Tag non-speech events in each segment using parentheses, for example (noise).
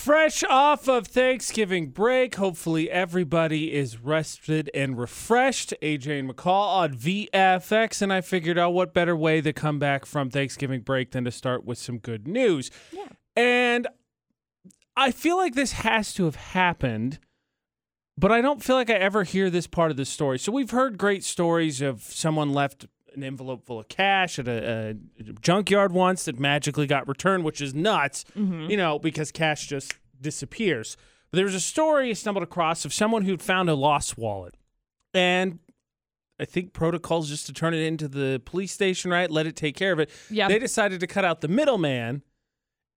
Fresh off of Thanksgiving break, hopefully everybody is rested and refreshed. AJ and McCall on VFX, and I figured out what better way to come back from Thanksgiving break than to start with some good news. Yeah. And I feel like this has to have happened, but I don't feel like I ever hear this part of the story. So we've heard great stories of someone left an envelope full of cash at a, a junkyard once that magically got returned, which is nuts, you know, because cash just disappears. But there was a story I stumbled across of someone who'd found a lost wallet. And I think protocols just to turn it into the police station, right? Let it take care of it. Yeah. They decided to cut out the middleman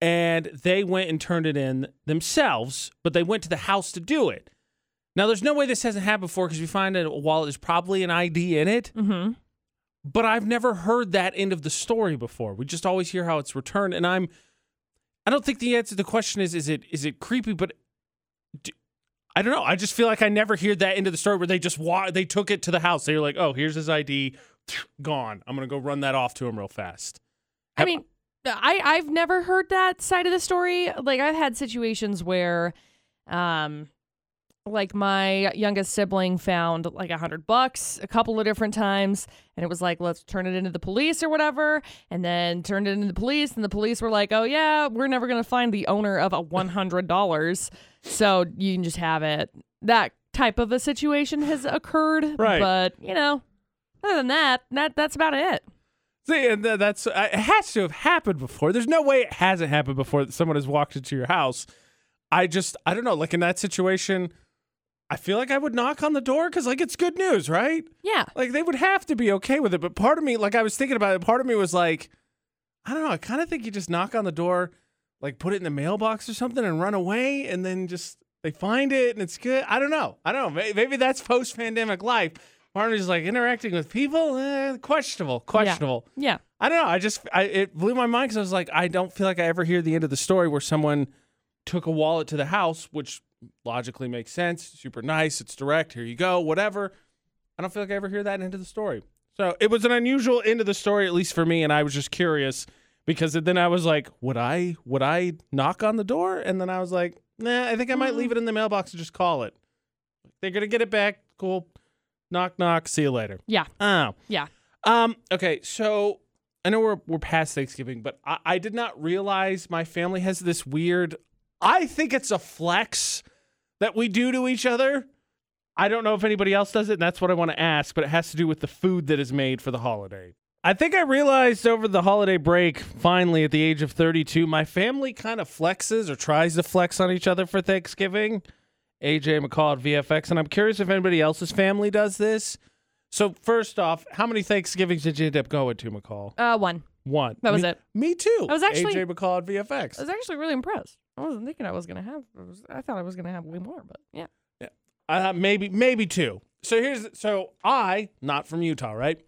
and they went and turned it in themselves, but they went to the house to do it. Now, there's no way this hasn't happened before because you find a wallet, there's probably an ID in it Mm-hmm. But I've never heard that end of the story before. We just always hear how it's returned, and I'm, I don't think the answer to the question is is it is it creepy, but do, I don't know. I just feel like I never hear that end of the story where they just wa- they took it to the house. They were like, oh, here's his ID, (sniffs) gone. I'm gonna go run that off to him real fast. I mean, I I've never heard that side of the story. Like I've had situations where, um, like my youngest sibling found like a hundred bucks a couple of different times, and it was like, let's turn it into the police or whatever, and then turned it into the police, and the police were like, oh yeah, we're never gonna find the owner of a one hundred dollars, so you can just have it. That type of a situation has occurred, Right. But you know, other than that, that that's about it. See, and that's uh, it has to have happened before. There's no way it hasn't happened before that someone has walked into your house. I just I don't know. Like in that situation, I feel like I would knock on the door because like it's good news, right? Yeah. Like they would have to be okay with it. But part of me, like I was thinking about it, part of me was like, I don't know. I kind of think you just knock on the door, like put it in the mailbox or something and run away, and then just they find it and it's good. I don't know. I don't know. Maybe, maybe that's post pandemic life. Part of me is like interacting with people, eh, questionable, questionable. Yeah. I don't know. I just I, it blew my mind because I was like, I don't feel like I ever hear the end of the story where someone took a wallet to the house, which logically makes sense. Super nice. It's direct. Here you go. Whatever. I don't feel like I ever hear that end of the story. So it was an unusual end of the story, at least for me, and I was just curious because then I was like, would I would I knock on the door? And then I was like, nah, I think I might leave it in the mailbox and just call it. They're gonna get it back. Cool. Knock knock. See you later. Yeah. Oh. Yeah. Um, okay, so I know we're we're past Thanksgiving, but I, I did not realize my family has this weird I think it's a flex that we do to each other. I don't know if anybody else does it, and that's what I want to ask, but it has to do with the food that is made for the holiday. I think I realized over the holiday break, finally at the age of 32, my family kind of flexes or tries to flex on each other for Thanksgiving. AJ McCall at VFX, and I'm curious if anybody else's family does this. So first off, how many Thanksgivings did you end up going to, McCall? Uh, one. One. That was Me- it. Me too. I was actually- AJ McCall at VFX. I was actually really impressed. I wasn't thinking I was gonna have. I, thought I was gonna have way more, but yeah. yeah. Uh, maybe maybe two. So here's so I not from Utah, right?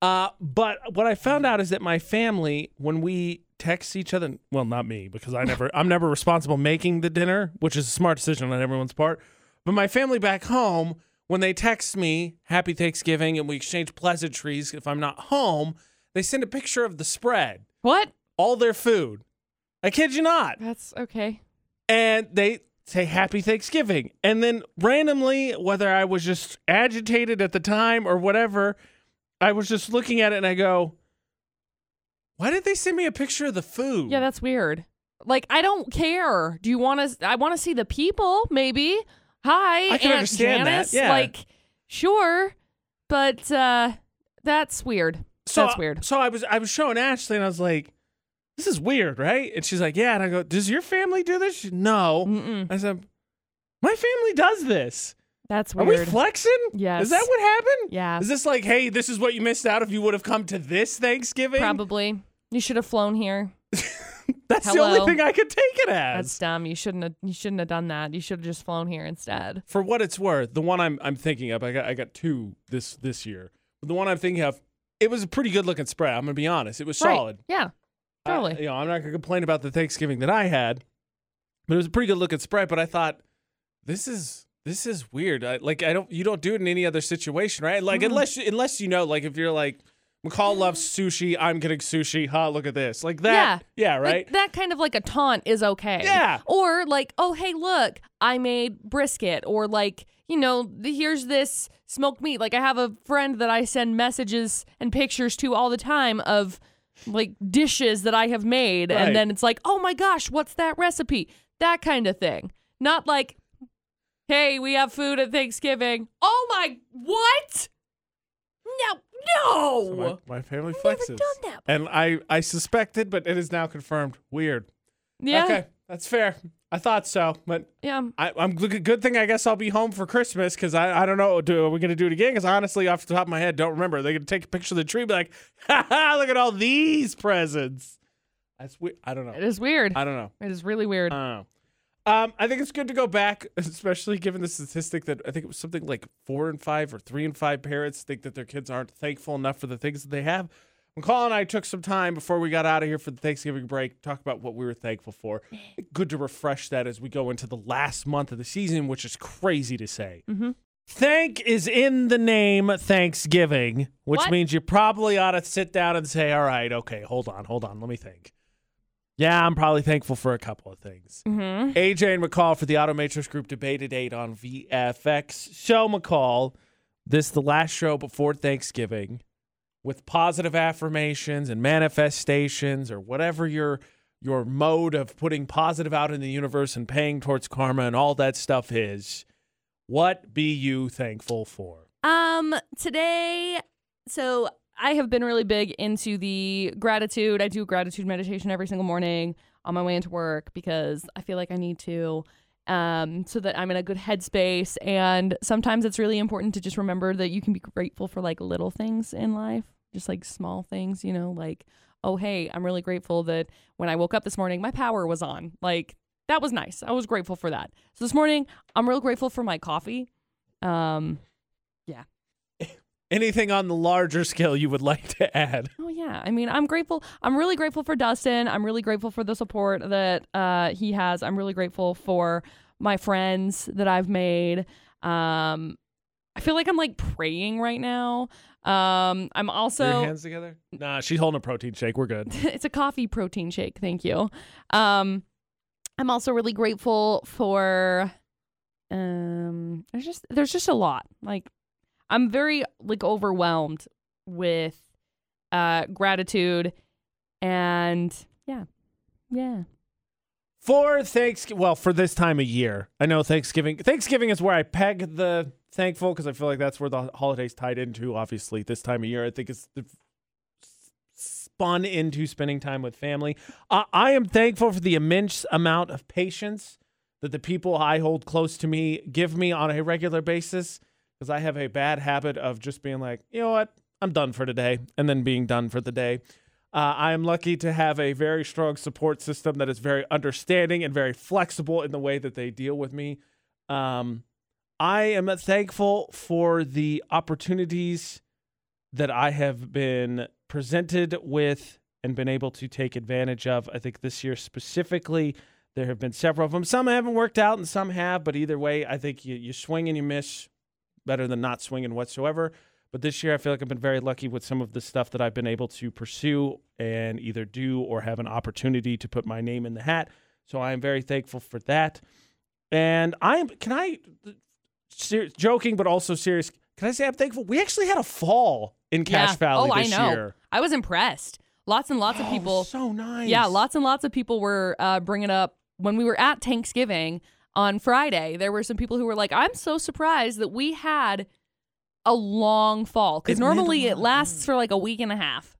Uh, but what I found out is that my family, when we text each other, well, not me because I never, I'm never responsible making the dinner, which is a smart decision on everyone's part. But my family back home, when they text me Happy Thanksgiving and we exchange pleasantries, if I'm not home, they send a picture of the spread, What? all their food. I kid you not. That's okay. and they say happy Thanksgiving. And then randomly, whether I was just agitated at the time or whatever, I was just looking at it and I go, why did they send me a picture of the food? Yeah, that's weird. Like I don't care. Do you want to? I want to see the people. Maybe. Hi, I can Aunt understand that, Janice. yeah. Like, sure, but uh, that's weird. so, that's weird. So I was I was showing Ashley and I was like, this is weird, right? And she's like, yeah. And I go, does your family do this? She, no. Mm-mm. I said, my family does this. That's Are weird. we flexing? Yes. Is that what happened? Yeah. Is this like, hey, this is what you missed out if you would have come to this Thanksgiving? Probably. You should have flown here. (laughs) That's the only thing I could take it as. That's dumb. You shouldn't have. You shouldn't have done that. You should have just flown here instead. For what it's worth, the one I'm I'm thinking of, I got I got two this this year. But the one I'm thinking of, it was a pretty good looking spread. I'm gonna be honest, it was Right. solid. Yeah. Totally. you know, I'm not gonna complain about the Thanksgiving that I had, but it was a pretty good looking spread. But I thought this is this is weird. I, like I don't you don't do it in any other situation, right? Like Mhm. unless unless you know, like if you're like McCall loves sushi. I'm getting sushi. Huh? Look at this. Like that. Yeah. right. Like, that kind of like a taunt is okay. Yeah. Or like, oh hey, look, I made brisket. Or like, you know, the, here's this smoked meat. Like I have a friend that I send messages and pictures to all the time of like dishes that I have made, Right. and then it's like, oh my gosh, what's that recipe? That kind of thing. Not like, hey, we have food at Thanksgiving. Oh my, what? No, no. So my, my family Never flexes. done that And I, I suspected, but it is now confirmed. Weird. yeah, Okay. That's fair. I thought so, but yeah. I, I'm good good thing I guess I'll be home for Christmas because I, I don't know do are we gonna do it again because honestly off the top of my head don't remember they're gonna take a picture of the tree and be like (laughs) ha ha look at all these presents that's weird I don't know It is weird. I don't know It is really weird. I um I think it's good to go back (laughs) especially given the statistic that I think it was something like four and five or three and five parents think that their kids aren't thankful enough for the things that they have. McCall and I took some time before we got out of here for the Thanksgiving break to talk about what we were thankful for. (laughs) Good to refresh that as we go into the last month of the season, which is crazy to say. Mhm. Thank is in the name Thanksgiving, which What? means you probably ought to sit down and say, all right, okay, hold on, hold on, let me think. Yeah, I'm probably thankful for a couple of things. mm-hmm. AJ and McCall for the Automatrix Group debate at 8 on VFX. Show McCall, this the last show before Thanksgiving with positive affirmations and manifestations or whatever your your mode of putting positive out in the universe and paying towards karma and all that stuff is. What be you thankful for? Um, today, so I have been really big into the gratitude. I do gratitude meditation every single morning on my way into work because I feel like I need to. Um, so that I'm in a good headspace. And sometimes it's really important to just remember that you can be grateful for like little things in life, just like small things, you know, like, oh, hey, I'm really grateful that when I woke up this morning, my power was on. Like, that was nice. I was grateful for that. So this morning, I'm real grateful for my coffee. Um, yeah. (laughs) Anything on the larger scale you would like to add? Oh yeah, I mean, I'm grateful. I'm really grateful for Dustin. I'm really grateful for the support that uh, he has. I'm really grateful for my friends that I've made. Um, I feel like I'm like praying right now. Um, I'm Your also hands together? Nah, she's holding a protein shake. We're good. (laughs) it's a coffee protein shake. Thank you. Um, I'm also really grateful for. Um, there's just there's just a lot. Like, I'm very like overwhelmed with uh gratitude, and yeah, yeah. For Thanksgiving, well, for this time of year, I know Thanksgiving. Thanksgiving is where I peg the thankful because I feel like that's where the holidays tied into. Obviously, this time of year, I think it's the spun into spending time with family. I am thankful for the immense amount of patience that the people I hold close to me give me on a regular basis because I have a bad habit of just being like, you know what, I'm done for today, and then being done for the day. Uh, I am lucky to have a very strong support system that is very understanding and very flexible in the way that they deal with me. Um, I am thankful for the opportunities that I have been presented with and been able to take advantage of. I think this year specifically, there have been several of them. Some haven't worked out and some have, but either way, I think you, you swing and you miss better than not swinging whatsoever. But this year, I feel like I've been very lucky with some of the stuff that I've been able to pursue and either do or have an opportunity to put my name in the hat. So I am very thankful for that. And I am, can I, ser- joking, but also serious, can I say I'm thankful? We actually had a fall in Cache Yeah. Valley Oh, I this know. year. I was impressed. Lots and lots of Oh, people. so nice. Yeah, lots and lots of people were uh, bringing up when we were at Thanksgiving on Friday. There were some people who were like, "I'm so surprised that we had a long fall because It meant a normally it lasts for like a week and a half."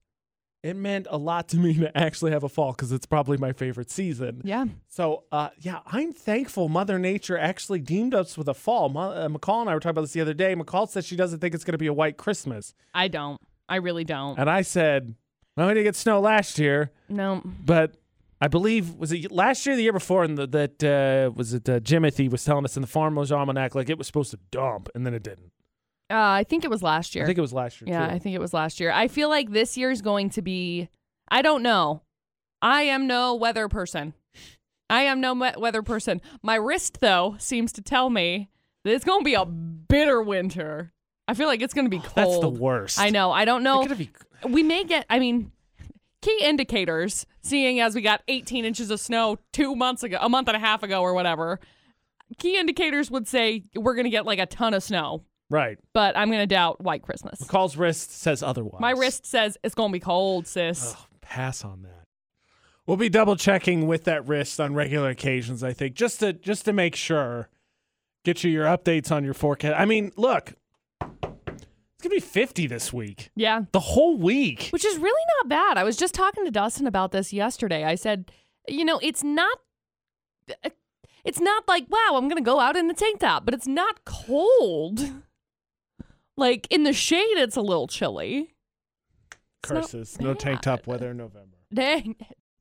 It meant a lot to me (laughs) to actually have a fall because it's probably my favorite season. Yeah, So, uh, yeah, I'm thankful Mother Nature actually deemed us with a fall. Ma- uh, McCall and I were talking about this the other day. McCall said she doesn't think it's going to be a white Christmas. I don't. I really don't. And I said, well, we didn't get snow last year, No. but I believe, was it last year or the year before? And the, that, uh, was it uh, Jimothy was telling us in the Farmer's Almanac, like it was supposed to dump, and then it didn't. Uh, I think it was last year. I think it was last year, yeah, too. I think it was last year. I feel like this year's going to be. I don't know. I am no weather person. I am no weather person. My wrist, though, seems to tell me that it's going to be a bitter winter. I feel like it's going to be cold. (sighs) That's the worst. I know. I don't know. Be, we may get, I mean, key indicators, seeing as we got 18 inches of snow two months ago, a month and a half ago, or whatever. Key indicators would say we're going to get like a ton of snow, Right. but I'm going to doubt White Christmas. McCall's wrist says otherwise. My wrist says it's going to be cold, sis. Ugh, pass on that. We'll be double checking with that wrist on regular occasions, I think, just to just to make sure. Get you your updates on your forecast. I mean, look, it's gonna be 50 this week. Yeah. The whole week. Which is really not bad. I was just talking to Dustin about this yesterday. I said, you know, it's not uh, it's not like, wow, I'm going to go out in the tank top, but it's not cold. (laughs) Like in the shade it's a little chilly. It's Curses. No tank top weather in November. Dang.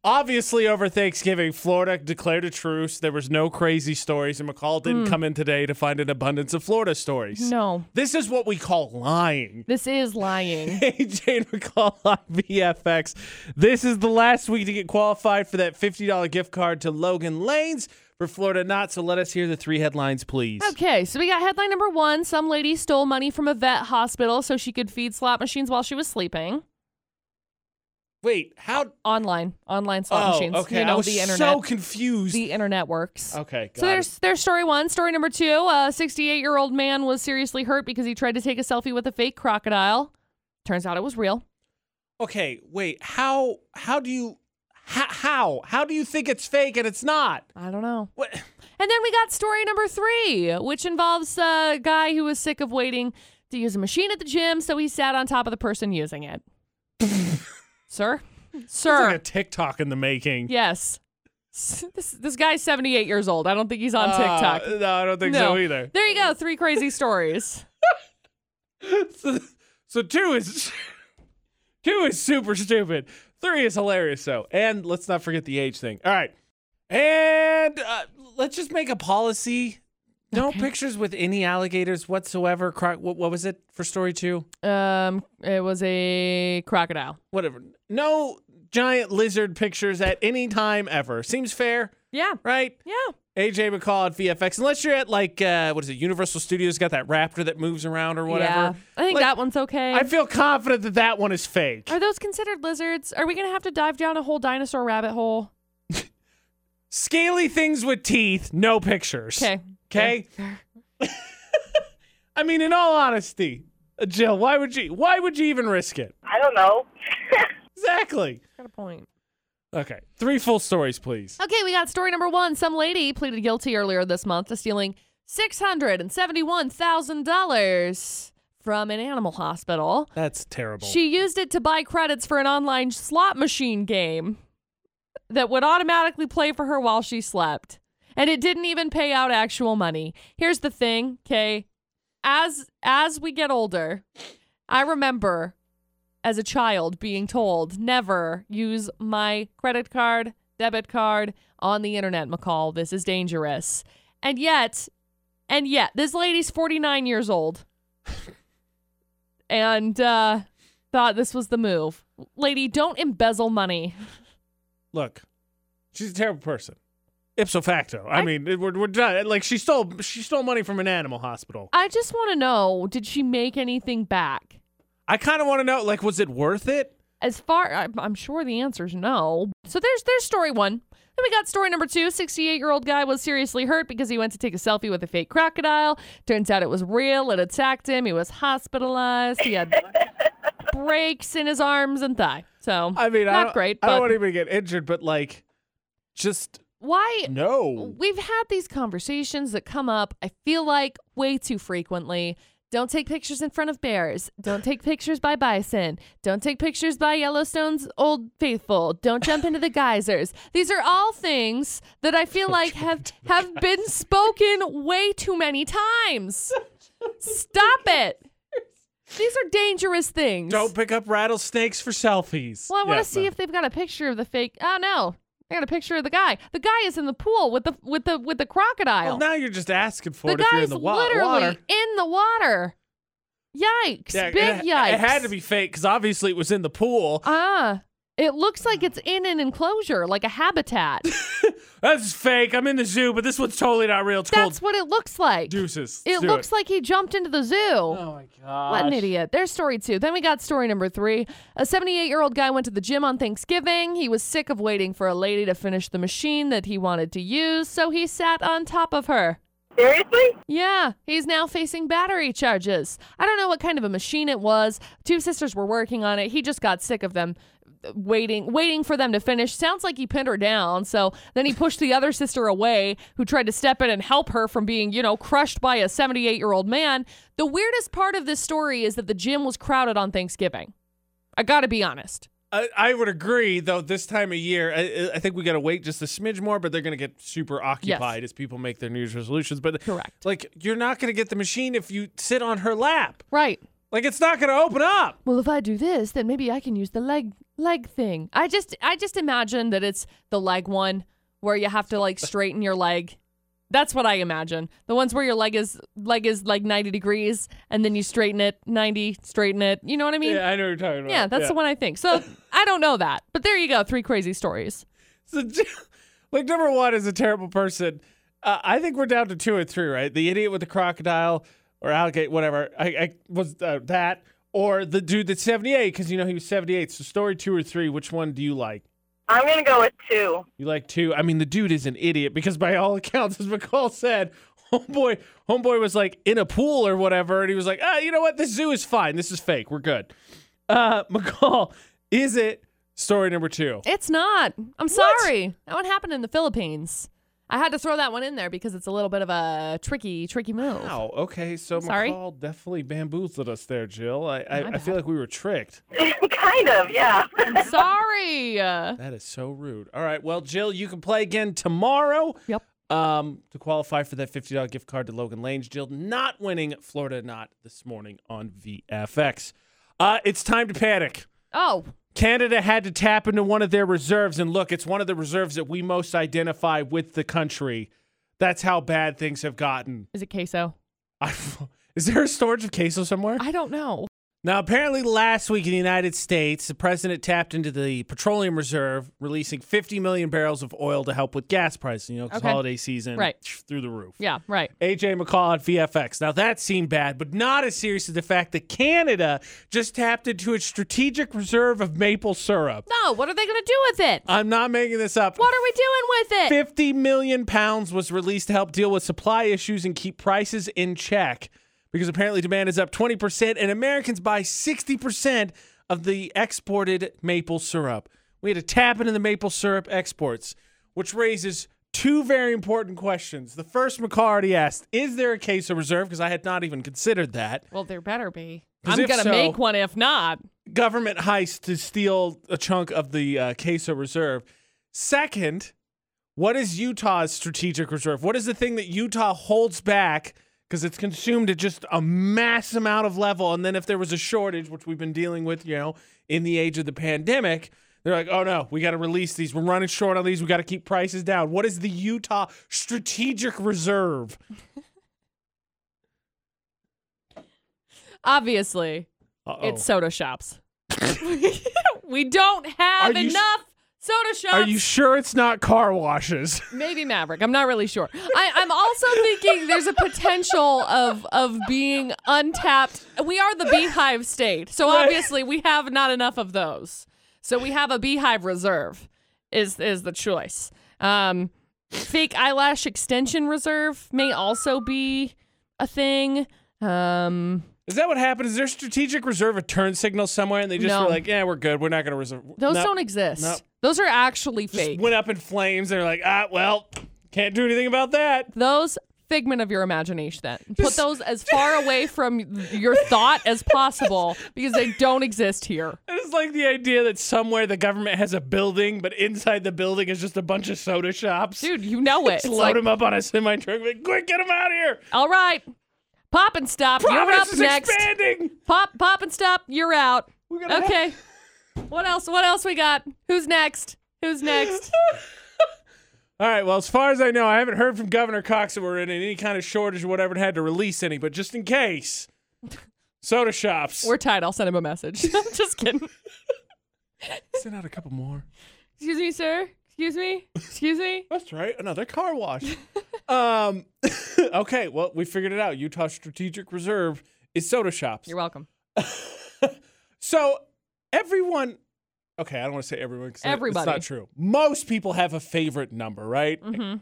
Obviously, over Thanksgiving, Florida declared a truce. There was no crazy stories, and McCall didn't mm. come in today to find an abundance of Florida stories. No. This is what we call lying. This is lying. (laughs) AJ and McCall on VFX. This is the last week to get qualified for that $50 gift card to Logan Lanes for Florida Not. So let us hear the three headlines, please. Okay, so we got headline number one. Some lady stole money from a vet hospital so she could feed slot machines while she was sleeping. Wait, how? Online, online slot Oh, machines. okay. You know, I was the internet. so confused. the internet works. okay, So there's there's story one. Story number two. Uh, a 68 year old man was seriously hurt because he tried to take a selfie with a fake crocodile. Turns out it was real. Okay, wait. How? How do you? How? How, do you think it's fake and it's not? I don't know. What? And then we got story number three, which involves a guy who was sick of waiting to use a machine at the gym, so he sat on top of the person using it. (laughs) Sir, It's sir, like a TikTok in the making. yes. This this guy's 78 years old. I don't think he's on Uh, TikTok. no, I don't think No. so either. There you go. Three crazy stories. (laughs) so, so two is (laughs) two is super stupid. Three is hilarious though. And let's not forget the age thing. All right. And uh, let's just make a policy. No Okay. pictures with any alligators whatsoever. Cro- what, what was it for story two? Um, it was a crocodile. Whatever. No giant lizard pictures at any time ever. Seems fair, Yeah, right? yeah. AJ McCall at VFX. Unless you're at like uh, what is it? Universal Studios got that raptor that moves around or whatever. Yeah, I think Like, that one's okay. I feel confident that that one is fake. Are those considered lizards? Are we gonna have to dive down a whole dinosaur rabbit hole? (laughs) Scaly things with teeth, no pictures. Okay. Okay. (laughs) I mean, in all honesty, uh, Jill, why would you? Why would you even risk it? I don't know. (laughs) Exactly. Got a point. Okay, three full stories, please. Okay, we got story number one. Some lady pleaded guilty earlier this month to stealing six hundred and seventy-one thousand dollars from an animal hospital. That's terrible. She used it to buy credits for an online slot machine game that would automatically play for her while she slept. And it didn't even pay out actual money. Here's the thing, okay? As as we get older, I remember as a child being told never use my credit card, debit card on the internet, McCall. This is dangerous. And yet, and yet, this lady's 49 years old. and uh thought this was the move. Lady, don't embezzle money. Look, she's a terrible person. Ipso facto. I, I- mean, it- we're, we're done. Like she stole she stole money from an animal hospital. I just want to know, did she make anything back? I kind of want to know, like, was it worth it? As far I'm, I'm sure the answer is no. So there's there's story 1. Then we got story number 2. 68-year-old guy was seriously hurt because he went to take a selfie with a fake crocodile. Turns out it was real. It attacked him. He was hospitalized. He had (laughs) breaks in his arms and thigh. So I mean, I not don't, great, I don't but want anybody to get injured, but like, just why no. We've had these conversations that come up, I feel like, way too frequently. Don't take pictures in front of bears. Don't take pictures by bison. Don't take pictures by Yellowstone's Old Faithful. Don't jump into the geysers. These are all things that I feel like have have been spoken way too many times. Stop it. These are dangerous things. Don't pick up rattlesnakes for selfies. Well, I want Yeah, to see no. if they've got a picture of the fake. Oh no, I got a picture of the guy. The guy is in the pool with the with the with the crocodile. Well, now you're just asking for the it if you're in the wa- literally water. in the water. Yikes! Yeah, Big it, yikes! It had to be fake because obviously it was in the pool. Ah, It looks like it's in an enclosure, like a habitat. (laughs) That's fake. I'm in the zoo, but this one's totally not real. It's That's called what it looks like. deuces. It Let's do looks like he jumped into the zoo. Oh my god. What an idiot. There's story two. Then we got story number three. A 78 year old guy went to the gym on Thanksgiving. He was sick of waiting for a lady to finish the machine that he wanted to use, so he sat on top of her. Seriously? Yeah, he's now facing battery charges. I don't know what kind of a machine it was. Two sisters were working on it. He just got sick of them waiting waiting for them to finish. Sounds like he pinned her down. So then he pushed the other sister away who tried to step in and help her from being, you know, crushed by a 78-year-old man. The weirdest part of this story is that the gym was crowded on Thanksgiving. I got to be honest. I, I would agree, though. This time of year, I, I think we got to wait just a smidge more, but they're going to get super occupied as people make their New Year's resolutions. But Correct. like, you're not going to get the machine if you sit on her lap. Right. Like, it's not going to open up. well if i do this then maybe i can use the leg leg thing. I just i just imagine that it's the leg one where you have to like (laughs) straighten your leg. That's what i imagine. The ones where your leg is leg is like 90 degrees and then you straighten it 90 straighten it. You know what i mean? Yeah, I know what you're talking about. Yeah, that's the one i think. So (laughs) i don't know that. But there you go three crazy stories. So, (laughs) like, number one is a terrible person. Uh, I think we're down to two or three, right? The idiot with the crocodile or alligator, whatever. I, I was uh, that, or the dude that's 78 because you know he was 78. So, story two or three, which one do you like? I'm going to go with two. You like two? I mean, the dude is an idiot because by all accounts, as McCall said, homeboy, homeboy was like in a pool or whatever, and he was like, ah, you know what? This zoo is fine. This is fake. We're good. Uh, (laughs) McCall, is it story number two? it's not i'm sorry that one happened in the philippines i had to throw that one in there because it's a little bit of a tricky tricky move Wow. Okay. So Sorry? McCall definitely bamboozled us there, Jill. I I, I feel like we were tricked. (laughs) kind of, yeah. (laughs) sorry uh, That is so rude. All right. Well, Jill, you can play again tomorrow. Yep. Um, to qualify for that fifty dollar gift card to Logan Lane's. Jill not winning Florida not this morning on VFX. Uh, it's time to panic. oh Canada had to tap into one of their reserves, and look, it's one of the reserves that we most identify with the country. That's how bad things have gotten. is it queso I, (laughs) is there a storage of queso somewhere? i don't know Now, apparently, last week in the United States, the president tapped into the petroleum reserve, releasing 50 million barrels of oil to help with gas prices. You know, Okay. holiday season, Right. through the roof. Yeah, right. AJ McCall at VFX. Now that seemed bad, but not as serious as the fact that Canada just tapped into its strategic reserve of maple syrup. No, what are they going to do with it? I'm not making this up. what are we doing with it? 50 million pounds was released to help deal with supply issues and keep prices in check because apparently demand is up 20% and Americans buy 60% of the exported maple syrup. We had to tap into the maple syrup exports, which raises two very important questions. The first, already asked Is there a queso reserve? Because I had not even considered that. Well, there better be. I'm going to so- make one if not. government heist to steal a chunk of the uh, queso reserve. Second, what is Utah's strategic reserve? What is the thing that Utah holds back because it's consumed at just a mass amount of level? And then if there was a shortage, which we've been dealing with, you know, in the age of the pandemic, they're like, oh no, we got to release these. We're running short on these. We got to keep prices down. What is the Utah strategic reserve? Obviously, Uh-oh. it's soda shops. (laughs) we don't have Are you enough soda shops. Are you sure it's not car washes? (laughs) Maybe Maverick. I'm not really sure. I, I'm also thinking there's a potential of of being untapped. We are the beehive state, so Right. obviously we have not enough of those. So we have a beehive reserve. Is is the choice? Um, fake eyelash extension reserve may also be a thing. Um, Is that what happened? Is there strategic reserve a turn signal somewhere and they just No. were like, yeah, we're good. We're not going to reserve. those don't exist. Those are actually Just fake. went up in flames. They're like, ah, well, can't do anything about that. those figment of your imagination then put those as (laughs) far away from your thought as possible because they don't exist here It's like the idea that somewhere the government has a building, but inside the building is just a bunch of soda shops. dude you know it Just (laughs) It's load like, them up on a semi truck. Like, quick, get them out of here. all right pop and stop you're up is next expanding. pop pop and stop you're out We gotta have- okay what else what else we got who's next who's next (laughs) All right. Well, as far as I know, I haven't heard from Governor Cox that we're in any kind of shortage or whatever and had to release any, but just in case, soda shops. we're tight i'll send him a message (laughs) just kidding (laughs) Send out a couple more. Excuse me, sir. Excuse me. Excuse me. That's right. Another car wash. um. okay. Well, we figured it out. Utah Strategic Reserve is soda shops. You're welcome. so everyone. Okay, I don't want to say everyone because it's not true. Most people have a favorite number, right? Mm-hmm.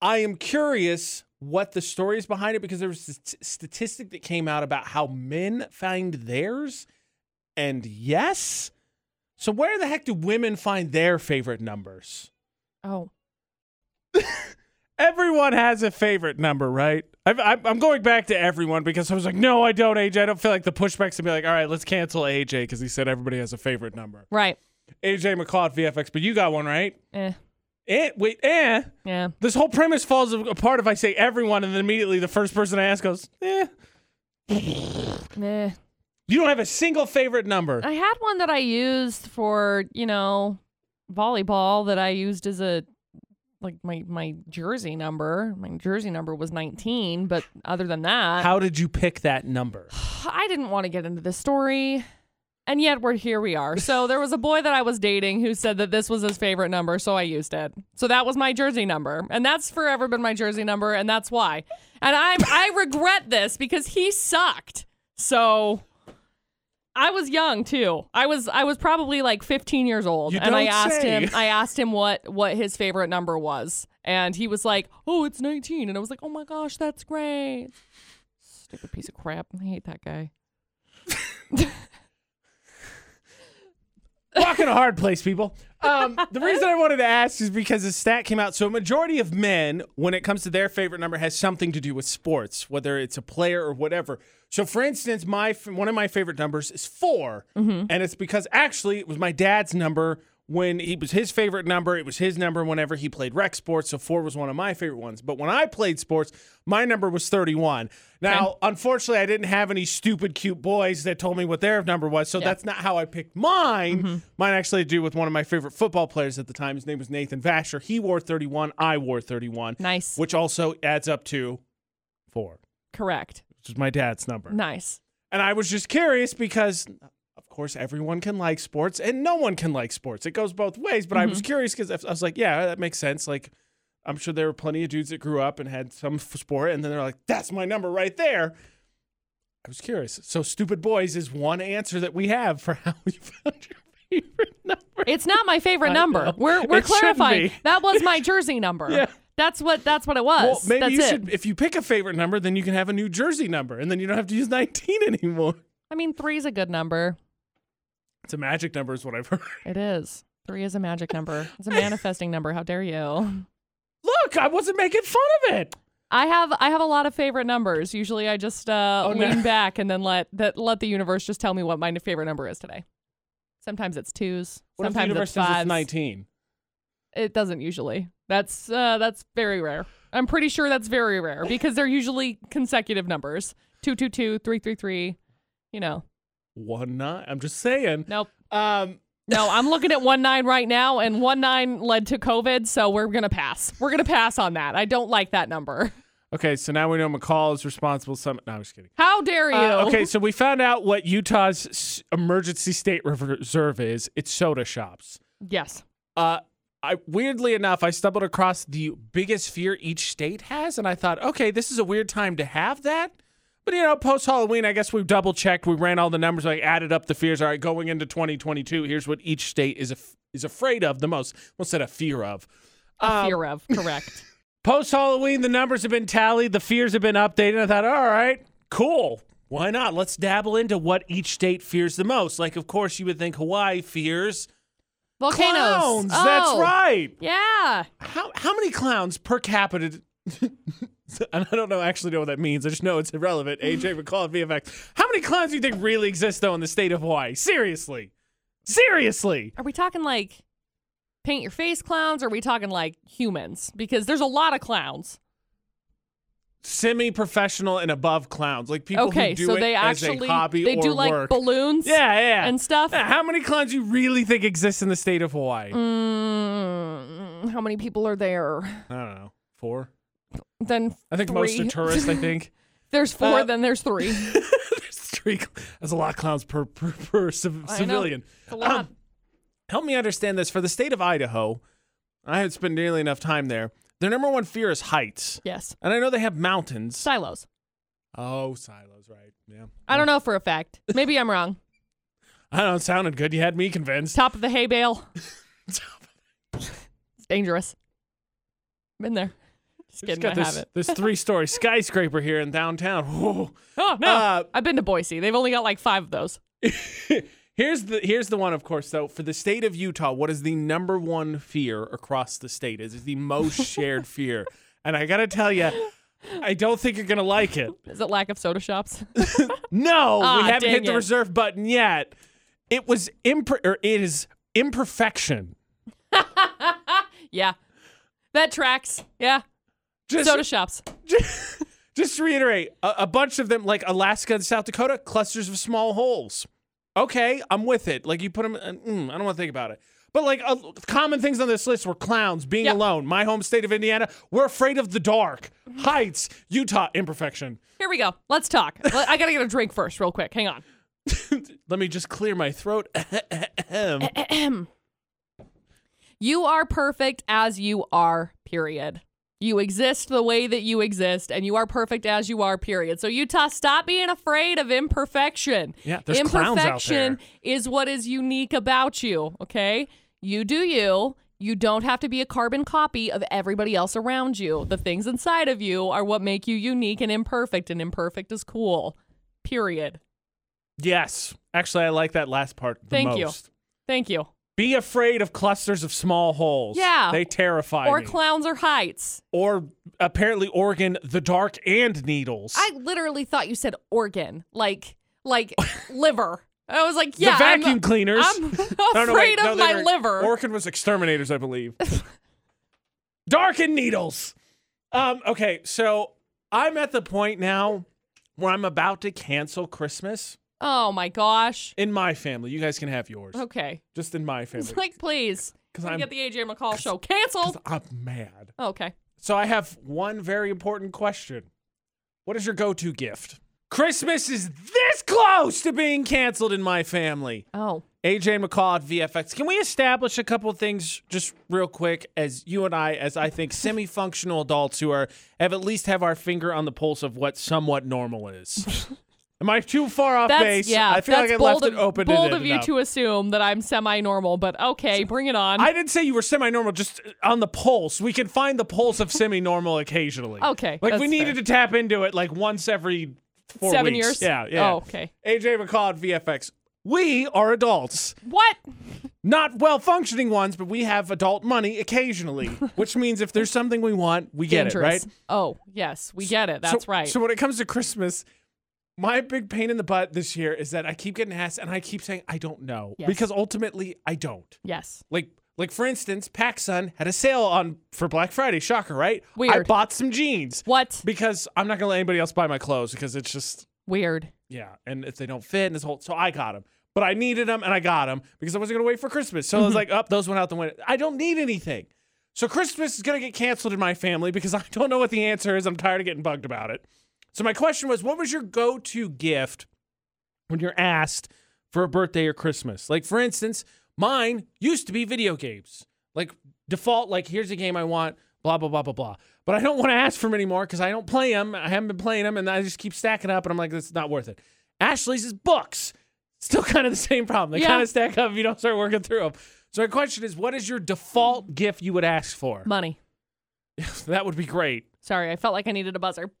I am curious what the story is behind it because there was t- statistic that came out about how men find theirs, and yes. So where the heck do women find their favorite numbers? Oh. (laughs) Everyone has a favorite number, right? I've, I'm I'm going back to everyone because I was like, no, I don't, AJ. I don't feel like the pushbacks to be like, all right, let's cancel AJ because he said everybody has a favorite number. Right. AJ McCall at VFX, but you got one, right? Eh. Eh, wait, eh. Yeah. This whole premise falls apart if I say everyone and then immediately the first person I ask goes, eh. Eh. You don't have a single favorite number. I had one that I used for, you know, volleyball that I used as a like my my jersey number. My jersey number was 19, but other than that, How did you pick that number? (sighs) I didn't want to get into this story. And yet we're here we are. So there was a boy that I was dating who said that this was his favorite number, so I used it. So that was my jersey number. And that's forever been my jersey number and that's why. And I I regret this because he sucked. So I was young too. I was I was probably like 15 years old You and I asked say. him I asked him what what his favorite number was. And he was like, "Oh, it's 19." And I was like, "Oh my gosh, that's great." Stupid piece of crap. I hate that guy. (laughs) Rock in a hard place, people. Um, the reason I wanted to ask is because the stat came out. So, a majority of men, when it comes to their favorite number, has something to do with sports, whether it's a player or whatever. So, for instance, my one of my favorite numbers is 4 and it's because actually it was my dad's number when he was his favorite number. It was his number whenever he played rec sports. So, four was one of my favorite ones. But when I played sports, my number was 31. Now, unfortunately, I didn't have any stupid, cute boys that told me what their number was. So, Yeah. that's not how I picked mine. Mm-hmm. Mine actually had to do with one of my favorite football players at the time. His name was Nathan Vasher. He wore 31. I wore 31, Nice. which also adds up to four, Correct. which is my dad's number. Nice. And I was just curious because, course, everyone can like sports and no one can like sports. It goes both ways. But I was mm-hmm. curious because I was like, yeah, that makes sense. Like, I'm sure there were plenty of dudes that grew up and had some sport, and then they're like, that's my number right there. I was curious. So, stupid boys is one answer that we have for (laughs) how you found your favorite number. It's not my favorite number. We're we're It clarifying. That was my (laughs) jersey number. Yeah. That's what that's what it was. Well, maybe that's you it. should, if you pick a favorite number, then you can have a New Jersey number, and then you don't have to use 19 (laughs) anymore. I mean, three is a good number. It's a magic number, is what I've (laughs) heard. It is. Three is a magic number. It's a manifesting number. How dare you? Look, I wasn't making fun of it. I have I have a lot of favorite numbers. Usually, I just uh, Oh, no. lean back and then let that let the universe just tell me what my favorite number is today. Sometimes it's twos. What sometimes universe it's fives. it's 19? It doesn't usually. That's uh, that's very rare. I'm pretty sure that's very rare because they're usually consecutive numbers. Two two two, three three three. You know. One nine. I'm just saying. Nope. Um, No, I'm looking at one nine right now, and one nine led to COVID, so we're gonna pass. We're gonna pass on that. I don't like that number. okay, so now we know McCall is responsible. Some. No, I'm just kidding. How dare you? Uh, okay, so we found out what Utah's emergency state reserve is. It's soda shops. Yes. Uh, I weirdly enough, I stumbled across the biggest fear each state has, and I thought, okay, this is a weird time to have that. But you know, post Halloween, I guess we double checked. We ran all the numbers, like added up the fears. All right, going into 2022, here's what each state is af- is afraid of the most. What's that? A fear of. A Um, fear of. Correct. (laughs) Post Halloween, the numbers have been tallied, the fears have been updated. I thought, all right, cool. Why not? Let's dabble into what each state fears the most. Like, of course, you would think Hawaii fears Volcanoes. clowns. That's Oh, right. Yeah. How how many clowns per capita? (laughs) and I don't know actually know what that means. I just know it's irrelevant. AJ McCall at VFX. How many clowns do you think really exist though in the state of Hawaii? Seriously, seriously. Are we talking like paint your face clowns or are we talking like humans? Because there's a lot of clowns. Semi-professional and above clowns, like people okay, who do so it they as a hobby they or do like work. balloons yeah, yeah, and stuff. Yeah, how many clowns do you really think exist in the state of Hawaii? Mm, how many people are there? I don't know. Four. Then I think most are tourists. I think (laughs) there's four, Uh, then there's three. (laughs) there's three. That's a lot of clowns per per, per (laughs) civ- civilian. A lot. Um, help me understand this. For the state of Idaho, I haven't spent nearly enough time there. Their number one fear is heights. Yes. And I know they have mountains. Silos. Oh, silos, right. Yeah. I don't know for a fact. Maybe I'm wrong. I don't know. It sounded good. You had me convinced. Top of the hay bale. It's dangerous. Been there. Just got this, it. this three story (laughs) skyscraper here in downtown. (laughs) Whoa. Oh no! Uh, I've been to Boise. They've only got like five of those. (laughs) here's the here's the one, of course, though. For the state of Utah, what is the number one fear across the state? Is the most shared fear? And I gotta tell you, I don't think you're gonna like it. Is it lack of soda shops? No, Ah, we haven't hit the reserve button yet. It was imper- or it is imperfection. yeah, that tracks. Yeah, Just soda shops. (laughs) just to reiterate, a, a bunch of them, like Alaska and South Dakota, clusters of small holes. Okay, I'm with it. Like you put them, mm, I don't want to think about it. But like uh, common things on this list were clowns, being Yep. alone, my home state of Indiana, we're afraid of the dark, heights, Utah, imperfection. Here we go. Let's talk. I gotta get a drink first, real quick. Hang on. (laughs) Let me just clear my throat. (clears throat) You are perfect as you are. Period. You exist the way that you exist, and you are perfect as you are. Period. So Utah, stop being afraid of imperfection. Yeah, there's clowns out imperfection there. is what is unique about you. Okay, you do you. You don't have to be a carbon copy of everybody else around you. The things inside of you are what make you unique and imperfect, and imperfect is cool. Period. yes, actually, I like that last part the Thank you. most. Thank you. Be afraid of clusters of small holes. Yeah. they terrify Or me. Or clowns or heights. or apparently Oregon, the dark and needles. I literally thought you said organ, like like (laughs) liver. I was like, yeah, the vacuum I'm, cleaners. I'm (laughs) No, no, (laughs) wait, afraid no, of my were- liver. Oregon was exterminators, I believe. dark and needles. Um, okay, so I'm at the point now where I'm about to cancel Christmas oh my gosh. in my family. You guys can have yours. Okay, Just in my family. it's like please, Because I'm, get the AJ McCall show canceled. I'm mad. Oh, okay, So I have one very important question. What is your go-to gift? Christmas is this close to being canceled in my family. oh AJ McCall at VFX. Can we establish a couple of things just real quick as you and I, as I think semi-functional adults who are have at least have our finger on the pulse of what somewhat normal is? (laughs) Am I too far off that's base? yeah. I feel like I bold left of, it open. Bold of you to assume that I'm semi-normal, but okay, bring it on. I didn't say you were semi-normal, just on the pulse. We can find the pulse of semi-normal occasionally. (laughs) Okay, like we needed fair. to tap into it like once every four Seven weeks. years. Yeah, yeah. Oh, okay. AJ McCall at VFX. We are adults. What? not well functioning ones, but we have adult money occasionally, (laughs) which means if there's something we want, we get it, right? Oh yes, we get it. That's so, right. So when it comes to Christmas, my big pain in the butt this year is that I keep getting asked and I keep saying I don't know Yes. because ultimately I don't. yes. Like like for instance, PacSun had a sale on for Black Friday. Shocker, right? Weird. I bought some jeans What? because I'm not gonna let anybody else buy my clothes because it's just Weird. yeah, and if they don't fit and this whole, so I got them. But I needed them and I got them because I wasn't gonna wait for Christmas. So I was mm-hmm. like, up, those went out the window. I don't need anything. So Christmas is gonna get canceled in my family because (laughs) I don't know what the answer is. I'm tired of getting bugged about it. So my question was, what was your go-to gift when you're asked for a birthday or Christmas? Like for instance, mine used to be video games. Like default, like here's a game I want, blah blah blah blah blah. But I don't want to ask for them anymore because I don't play them. I haven't been playing them, and I just keep stacking up. And I'm like, this is not worth it. Ashley's is books. Still kind of the same problem. They Yeah. kind of stack up if you don't start working through them. So my question is, what is your default gift you would ask for? Money. (laughs) that would be great. Sorry, I felt like I needed a buzzer. (laughs)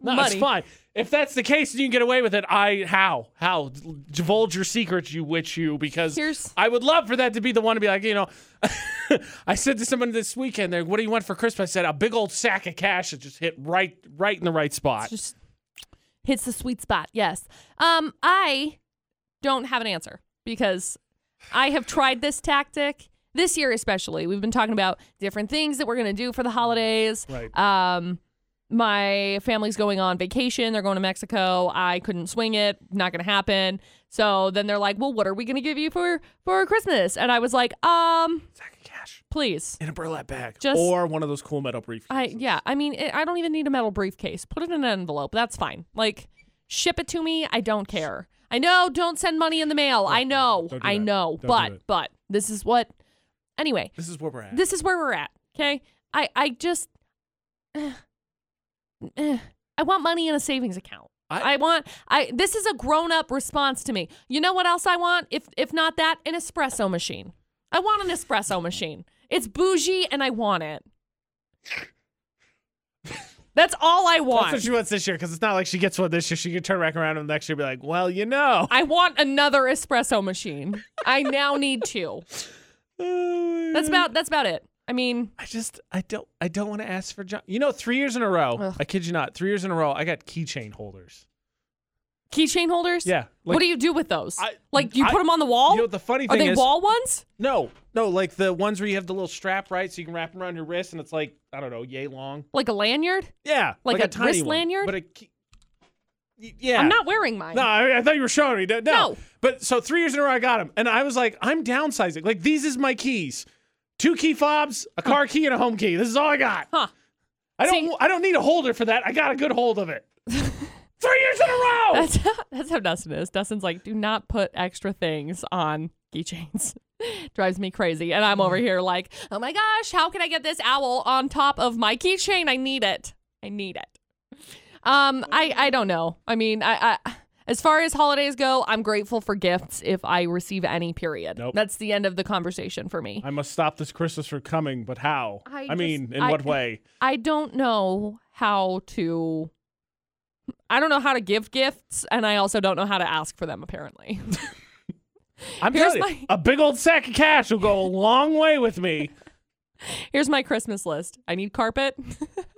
No, Money. it's fine. If that's the case and you can get away with it, I how how divulge your secrets, you witch, you, because Here's- I would love for that to be the one to be like, you know, (laughs) I said to someone this weekend, there, what do you want for Christmas? I said a big old sack of cash that just hit right right in the right spot. Just hits the sweet spot. Yes. Um, I don't have an answer because I have tried this tactic this year, especially. We've been talking about different things that we're gonna do for the holidays. Right. Um, my family's going on vacation. They're going to Mexico. I couldn't swing it. Not gonna happen. So then they're like, "Well, what are we gonna give you for for Christmas?" And I was like, "Um, sack of cash please." in a burlap bag, Just- or one of those cool metal briefcases. I yeah, I mean, it, I don't even need a metal briefcase. Put it in an envelope. That's fine. Like, ship it to me. I don't care. I know. Don't send money in the mail. I know. Do I that. know. Don't but but This is what. Anyway, This is where we're at. this is where we're at. Okay. I I just. (sighs) eh, I want money in a savings account. I- I, want I this is a grown up response to me. You know what else I want? If if not that, an espresso machine. I want an espresso machine. It's bougie and I want it. That's all I want. That's what she wants this year because it's not like she gets one this year. She can turn back around and next year be like, well, you know. I want another espresso machine. I now need two. (laughs) That's about that's about it. I mean, I just I don't I don't want to ask for John. You know, three years in a row. Ugh. I kid you not. Three years in a row, I got keychain holders. keychain holders? Yeah. what do you do with those? I- like you I- put them on the wall? You know the funny Are thing they is? wall ones? No, no, like the ones where you have the little strap, right? So you can wrap them around your wrist, and it's like I don't know, yay long. Like a lanyard? Yeah, Like a, a tiny wrist one, lanyard? But a key- yeah, I'm not wearing mine. No, I, I thought you were showing me. No, no. No. But so three years in a row, I got them, and I was like, I'm downsizing. Like these is my keys: two key fobs, a car key, and a home key. This is all I got. Huh. I don't. See- I don't need a holder for that. I got a good hold of it. (laughs) three years in a row. That's how, that's how Dustin is. Dustin's like, do not put extra things on keychains. (laughs) Drives me crazy. And I'm over here like, oh my gosh, how can I get this owl on top of my keychain? I need it. I need it. Um, I I don't know. I mean, I, I as far as holidays go, I'm grateful for gifts if I receive any. Period. Nope. That's the end of the conversation for me. I must stop this Christmas from coming, but how? I mean, just- in I- what way? I don't know how to. I don't know how to give gifts, and I also don't know how to ask for them. Apparently. (laughs) I'm Here's telling you, my- a big old sack of cash will go a long way with me. (laughs) Here's my Christmas list. I need carpet. (laughs)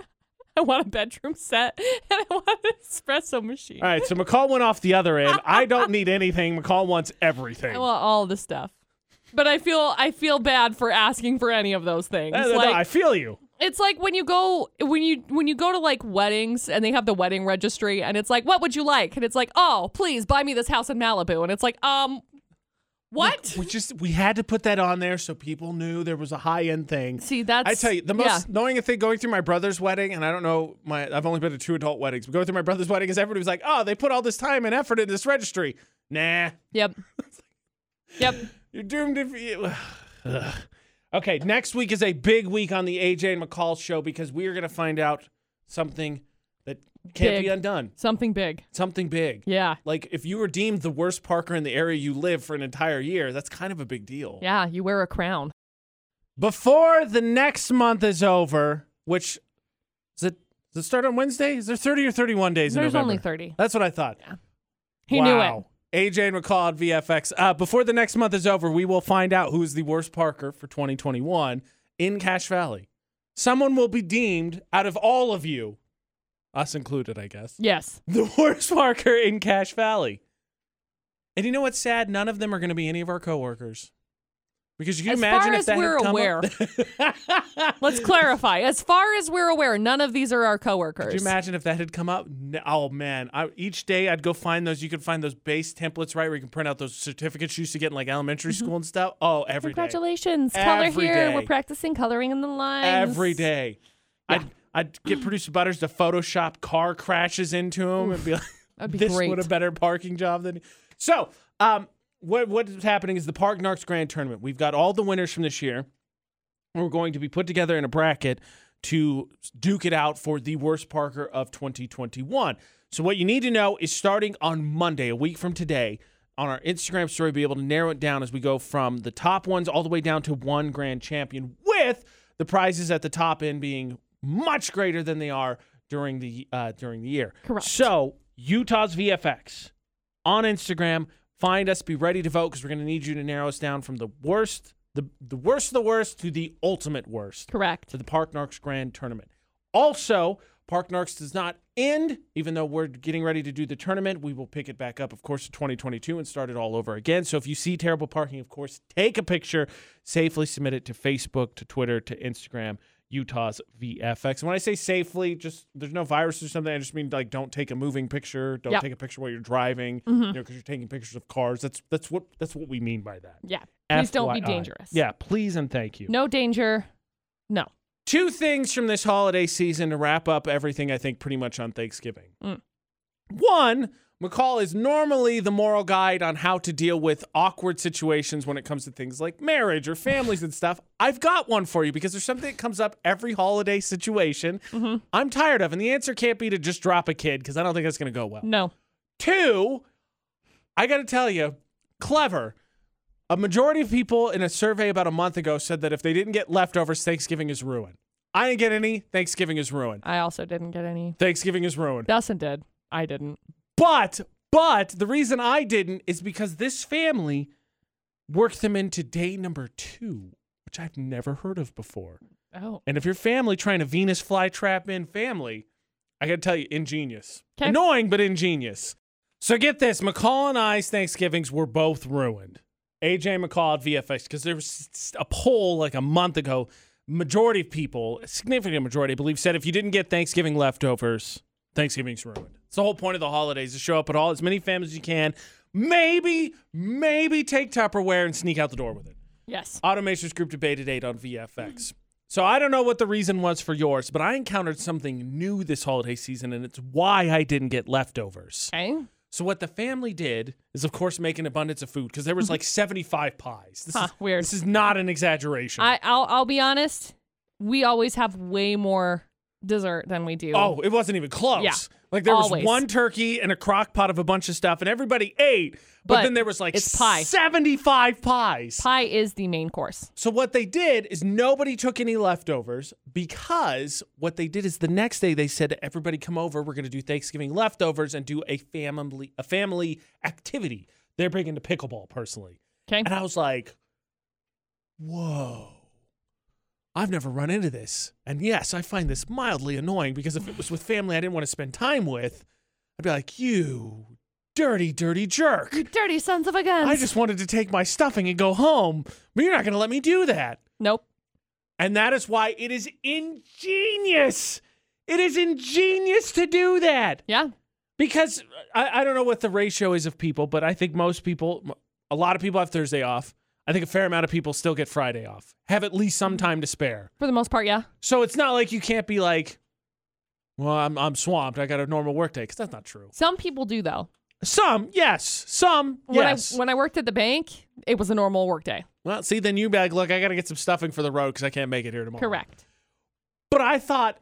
(laughs) I want a bedroom set, and I want an espresso machine. All right, so McCall went off the other end. I don't (laughs) need anything. McCall wants everything. I want all the stuff. But I feel I feel bad for asking for any of those things. Uh, no, like I feel you. it's like when you go when you when you go to like weddings and they have the wedding registry and it's like what would you like and it's like oh please buy me this house in Malibu and it's like um what We just we had to put that on there so people knew there was a high end thing. see that's I tell you, the most yeah. knowing thing going through my brother's wedding, and I don't know my I've only been to two adult weddings, but going through my brother's wedding is everybody was like, Oh, they put all this time and effort in this registry. Nah. yep (laughs) yep You're doomed if you Okay, next week is a big week on the AJ and McCall show because we are gonna find out something can't be undone. something big Something big. yeah Like if you were deemed the worst parker in the area you live for an entire year, that's kind of a big deal. yeah you wear a crown Before the next month is over, which is it does it start on Wednesday? Is there 30 or 31 days in there's November? only 30 That's what I thought. Yeah. he knew it AJ and McCall at VFX. Uh, before the next month is over, we will find out who is the worst Parker for 2021 in Cache Valley. Someone will be deemed out of all of you, us included, I guess, yes (laughs) the worst Parker in Cache Valley. And you know what's sad? None of them are going to be any of our coworkers. Because you can As imagine far if as that we're had come aware. up. (laughs) let's clarify as far as we're aware none of these are our coworkers Could you imagine if that had come up? Oh man! I, each day I'd go find those. You could find those base templates, right, where you can print out those certificates you used to get in like elementary mm-hmm. school and stuff. Oh, every day, Congratulations. Color Every here. day. We're practicing coloring in the lines. every day. I'd I'd get (clears throat) producer Butters to Photoshop car crashes into him and be like, be "This great. would a better parking job than." So, um, what what is happening is the Park Narks Grand Tournament. We've got all the winners from this year. We're going to be put together in a bracket to duke it out for the worst Parker of 2021. So, what you need to know is starting on Monday, a week from today, on our Instagram story, be able to narrow it down as we go from the top ones all the way down to one grand champion, with the prizes at the top end being much greater than they are during the uh, during the year. Correct. So, Utah's VFX on Instagram. Find us. Be ready to vote because we're going to need you to narrow us down from the worst, the the worst of the worst to the ultimate worst Correct. to the Park Narks Grand Tournament. Also, Park Narks does not end, even though we're getting ready to do the tournament. We will pick it back up, of course, in 2022 and start it all over again. So if you see terrible parking, of course, take a picture, safely submit it to Facebook, to Twitter, to Instagram. Utah's VFX. And when I say safely, just there's no virus or something. I just mean like don't take a moving picture, don't Yep. take a picture while you're driving, Mhm. you know, because you're taking pictures of cars. That's that's what that's what we mean by that. Yeah. Please don't be dangerous. Yeah, please and thank you. No danger. No. Two things from this holiday season to wrap up everything I think pretty much on Thanksgiving. Mm. One, McCall is normally the moral guide on how to deal with awkward situations when it comes to things like marriage or families and stuff. I've got one for you because there's something that comes up every holiday situation mm-hmm. I'm tired of. And the answer can't be to just drop a kid because I don't think that's going to go well. No. Two, I got to tell you, clever. A majority of people in a survey about a month ago said that if they didn't get leftovers, Thanksgiving is ruined. I didn't get any. Thanksgiving is ruined. I also didn't get any. Thanksgiving is ruined. Dustin did. I didn't. But, but the reason I didn't is because this family worked them into day number two, which I've never heard of before. Oh. And if your family trying to Venus flytrap in family, I got to tell you, ingenious. 'Kay. Annoying, but ingenious. So get this McCall and I's Thanksgivings were both ruined. AJ McCall at VFX, because there was a poll like a month ago. Majority of people, a significant majority, I believe, said if you didn't get Thanksgiving leftovers, Thanksgiving's ruined. It's the whole point of the holidays to show up at all as many families as you can. Maybe, maybe take Tupperware and sneak out the door with it. Yes. Automations Group debate at eight on VFX. So I don't know what the reason was for yours, but I encountered something new this holiday season, and it's why I didn't get leftovers. Okay. So what the family did is, of course, make an abundance of food because there was like (laughs) 75 pies. This Huh, is weird. This is not an exaggeration. I I'll I'll be honest. We always have way more dessert than we do. Oh, it wasn't even close. Yeah, Like there was one turkey and a crock pot of a bunch of stuff, and everybody ate. But, But then there was like it's pie. 75 pies. Pie is the main course. So what they did is nobody took any leftovers because what they did is the next day they said to everybody come over we're going to do Thanksgiving leftovers and do a family a family activity. They're big into pickleball personally. Okay. And I was like, "Whoa. I've never run into this." And yes, I find this mildly annoying because if it was with family I didn't want to spend time with, I'd be like, "You dirty dirty jerk." You dirty sons of a gun. I just wanted to take my stuffing and go home, but you're not going to let me do that. Nope. And that is why it is ingenious. It is ingenious to do that Yeah. because uh, I, I don't know what the ratio is of people, but I think most people, a lot of people have Thursday off. I think a fair amount of people still get Friday off, have at least some mm-hmm. time to spare. For the most part, yeah. So it's not like you can't be like, well, I'm, I'm swamped. I got a normal workday because that's not true. Some people do though. Some, yes. Some, When yes. I when I worked at the bank, it was a normal work day. well, see, then you be like, look, I got to get some stuffing for the road because I can't make it here tomorrow. Correct. But I thought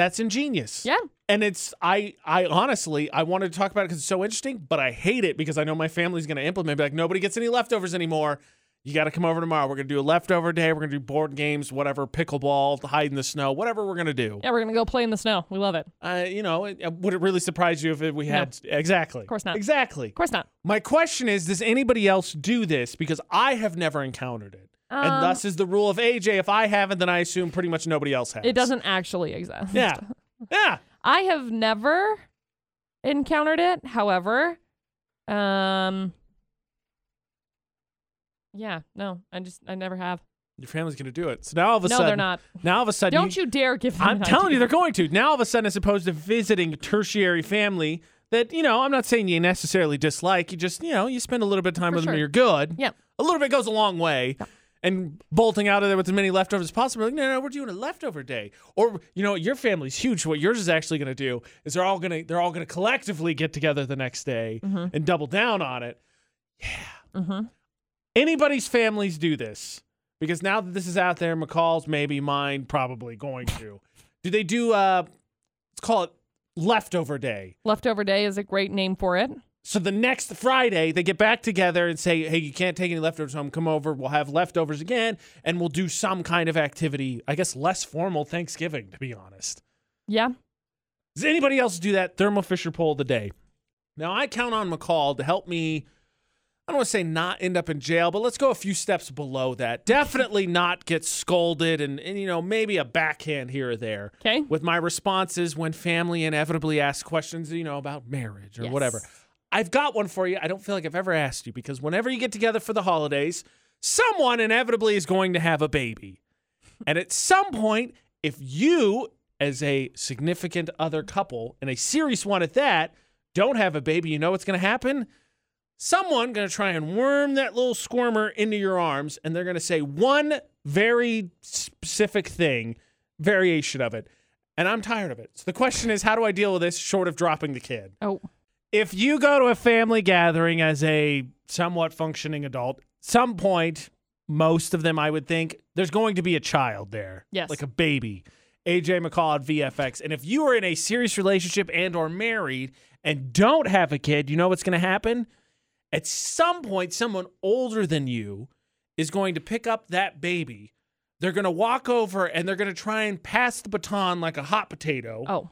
that's ingenious. Yeah. And it's I I honestly I wanted to talk about it because it's so interesting, but I hate it because I know my family's going to implement. Be like nobody gets any leftovers anymore. You got to come over tomorrow. We're going to do a leftover day. We're going to do board games, whatever, pickleball, hide in the snow, whatever we're going to do. Yeah, we're gonna go play in the snow. We love it. Uh, you know, it- uh, would it really surprise you if it, we had exactly? Of course not. Exactly. Of course not. My question is, does anybody else do this? Because I have never encountered it, and Um, thus is the rule of AJ. If I haven't, then I assume pretty much nobody else has. It doesn't actually exist. Yeah. (laughs) Yeah. I have never encountered it. However, um, yeah, no, I just I never have. Your family's gonna do it. So now all of a No, sudden, they're not. Now all of a sudden, Don't you dare give them. I'm telling you, they're going to. Now all of a sudden, as opposed to visiting tertiary family that you know, I'm not saying you necessarily dislike. You just you know, you spend a little bit of time For with them, and you're good. Yeah. a little bit goes a long way. And bolting out of there with as many leftovers as possible. Like, no, no, we're doing a leftover day. Or you know, your family's huge. What yours is actually going to do is they're all going to they're all going to collectively get together the next day Mhm. and double down on it. Mhm. anybody's families do this because now that this is out there, McCall's maybe mine probably going to. do they do uh let's call it leftover day. Leftover day is a great name for it. So the next Friday they get back together and say, "Hey, you can't take any leftovers home. Come over. We'll have leftovers again, and we'll do some kind of activity. I guess less formal Thanksgiving, to be honest. Yeah. Does anybody else do that? Thermo Fisher poll of the day. Now I count on McCall to help me. I don't want to say not end up in jail, but let's go a few steps below that. Definitely not get scolded and, and you know maybe a backhand here or there Okay. with my responses when family inevitably asks questions, you know, about marriage or Yes. whatever. I've got one for you. I don't feel like I've ever asked you because whenever you get together for the holidays, someone inevitably is going to have a baby. And at some point, if you, as a significant other couple, and a serious one at that, don't have a baby, you know what's going to happen? Someone going to try and worm that little squirmer into your arms, and they're going to say one very specific thing, variation of it. and I'm tired of it. So the question is, how do I deal with this short of dropping the kid? Oh, If you go to a family gathering as a somewhat functioning adult, some point, most of them, I would think, there's going to be a child there. Yes. Like a baby. AJ McCall at VFX. And if you are in a serious relationship and or married and don't have a kid, you know what's going to happen? At some point, someone older than you is going to pick up that baby. They're going to walk over and they're going to try and pass the baton like a hot potato. oh,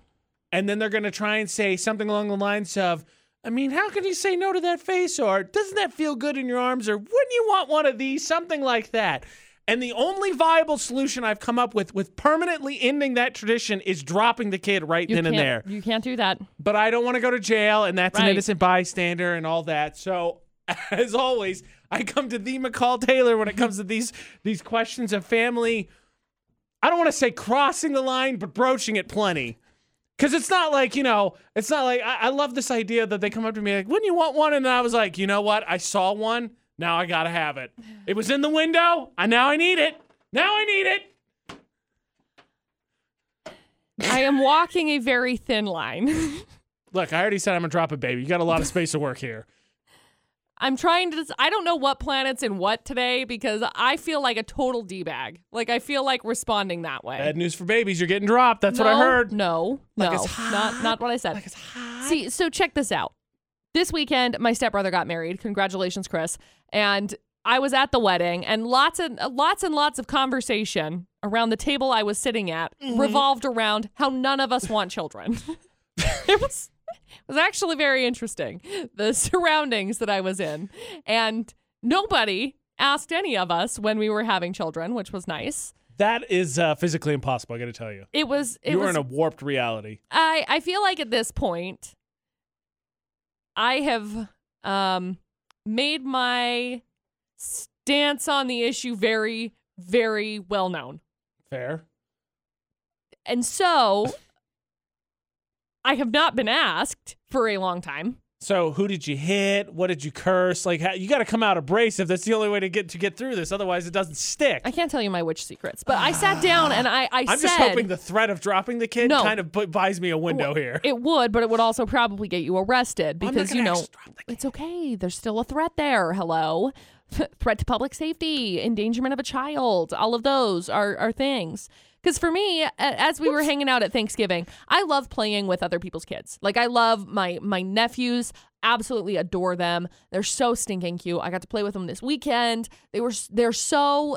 And then they're going to try and say something along the lines of, I mean, how can you say no to that face? Or doesn't that feel good in your arms? Or wouldn't you want one of these? Something like that. And the only viable solution I've come up with with permanently ending that tradition is dropping the kid right you then and there. You can't do that. But I don't want to go to jail, and that's an innocent bystander and all that. So, (laughs) as always, I come to the McCall Taylor when it comes to these these questions of family. I don't want to say crossing the line, but broaching it plenty. Cause it's not like, you know, it's not like I, I love this idea that they come up to me like, wouldn't you want one? And I was like, you know what? I saw one. Now I gotta have it. It was in the window. I now I need it. Now I need it. I am walking a very thin line. (laughs) Look, I already said I'm gonna drop a baby. You got a lot of space to work here. I'm trying to. I don't know what planet's in what today because I feel like a total d bag. Like I feel like responding that way. Bad news for babies. You're getting dropped. That's no, what I heard. No, Like no, it's not not what I said. Like. See, so check this out. This weekend, my stepbrother got married. Congratulations, Chris. And I was at the wedding, and lots and lots and lots of conversation around the table I was sitting at Mm-hmm. revolved around how none of us want children. (laughs) (laughs) it was (laughs) was actually very interesting the (laughs) surroundings that I was in, and nobody asked any of us when we were having children, which was nice. That is uh, physically impossible. I got to tell you. It was it you was in a warped reality. I I feel like at this point I have um made my stance on the issue very very well known. Fair. And so I have not been asked for a long time. So, who did you hit? What did you curse? Like, how, you got to come out abrasive. That's the only way to get to get through this. Otherwise, it doesn't stick. I can't tell you my witch secrets, but I sat down and I I I'm said just hoping the threat of dropping the kid No. kind of bu- buys me a window here. it would, but it would also probably get you arrested not because you gonna know actually drop the kid. it's okay. There's still a threat there. Hello. (laughs) threat to public safety, endangerment of a child. All of those are, are things. Because for me, as we were hanging out at Thanksgiving, I love playing with other people's kids. Like I love my my nephews. Absolutely adore them. They're so stinking cute. I got to play with them this weekend. They were they're so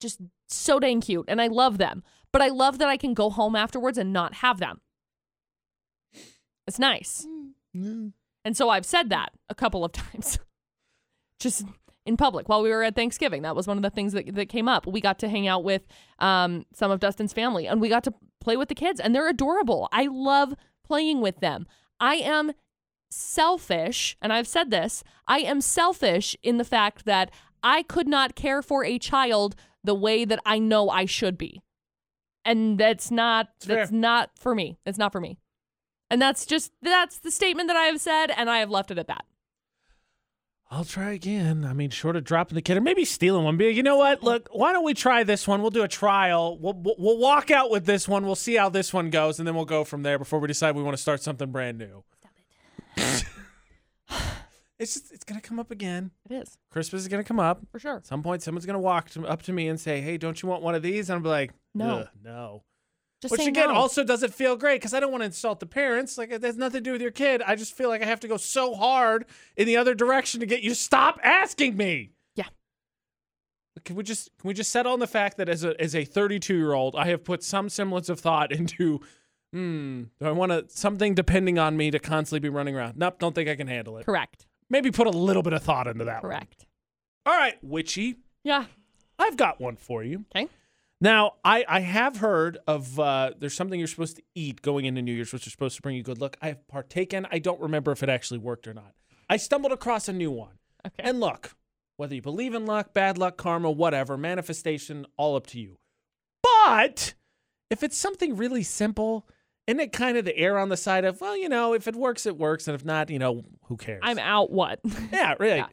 just so dang cute, and I love them. But I love that I can go home afterwards and not have them. It's nice. Mm. And so I've said that a couple of (laughs) times. Just in public while we were at Thanksgiving. That was one of the things that, that came up. We got to hang out with um, some of Dustin's family and we got to play with the kids, and they're adorable. I love playing with them. I am selfish, and I've said this I am selfish in the fact that I could not care for a child the way that I know I should be. And that's not fair. that's not for me. It's not for me. And that's just that's the statement that I have said and I have left it at that. I'll try again. I mean, short of dropping the kid or maybe stealing one. Be like, you know what? Look, why don't we try this one? We'll do a trial. We'll, we'll walk out with this one. We'll see how this one goes, and then we'll go from there before we decide we want to start something brand new. Stop it. (sighs) it's just it's gonna come up again. It is, Christmas is gonna come up. for sure. At some point, someone's gonna walk to, up to me and say, "Hey, don't you want one of these?" And I'll be like, No. No." Just Which again no. also doesn't feel great because I don't want to insult the parents. Like it has nothing to do with your kid. I just feel like I have to go so hard in the other direction to get you to stop asking me. Yeah. Can we just can we just settle on the fact that as a as a 32 year old, I have put some semblance of thought into, hmm, do I want to something depending on me to constantly be running around? Nope, don't think I can handle it. Correct. Maybe put a little bit of thought into that. one. Correct. All right, witchy. Yeah. I've got one for you. Okay. Now, I, I have heard of uh, there's something you're supposed to eat going into New Year's, which is supposed to bring you good luck. I have partaken. I don't remember if it actually worked or not. I stumbled across a new one. Okay. And look, whether you believe in luck, bad luck, karma, whatever, manifestation, all up to you. But if it's something really simple, isn't it kind of the air on the side of, well, you know, if it works, it works. And if not, you know, who cares? I'm out what? (laughs) Yeah, really. Yeah.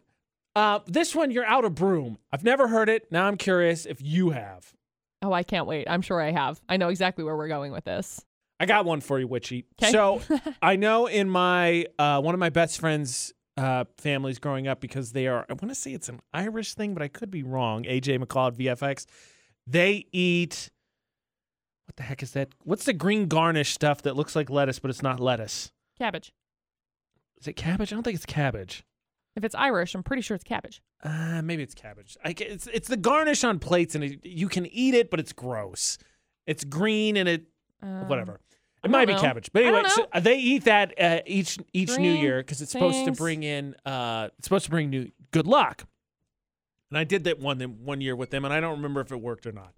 Uh, this one, you're out of broom. I've never heard it. Now I'm curious if you have. Oh, I can't wait. I'm sure I have. I know exactly where we're going with this. I got one for you, Witchy. 'Kay. So (laughs) I know in my uh, one of my best friends' uh, families growing up because they are. I want to say it's an Irish thing, but I could be wrong. AJ McCall at VFX. They eat. What the heck is that? What's the green garnish stuff that looks like lettuce, but it's not lettuce? Cabbage. Is it cabbage? I don't think it's cabbage. If it's Irish, I'm pretty sure it's cabbage. Uh, maybe it's cabbage. I, it's it's the garnish on plates, and it, you can eat it, but it's gross. It's green and it Um, whatever. It might be cabbage, but anyway, so uh, they eat that uh, each each New Year because it's supposed to bring in uh, it's supposed to bring new good luck. And I did that one one year with them, and I don't remember if it worked or not.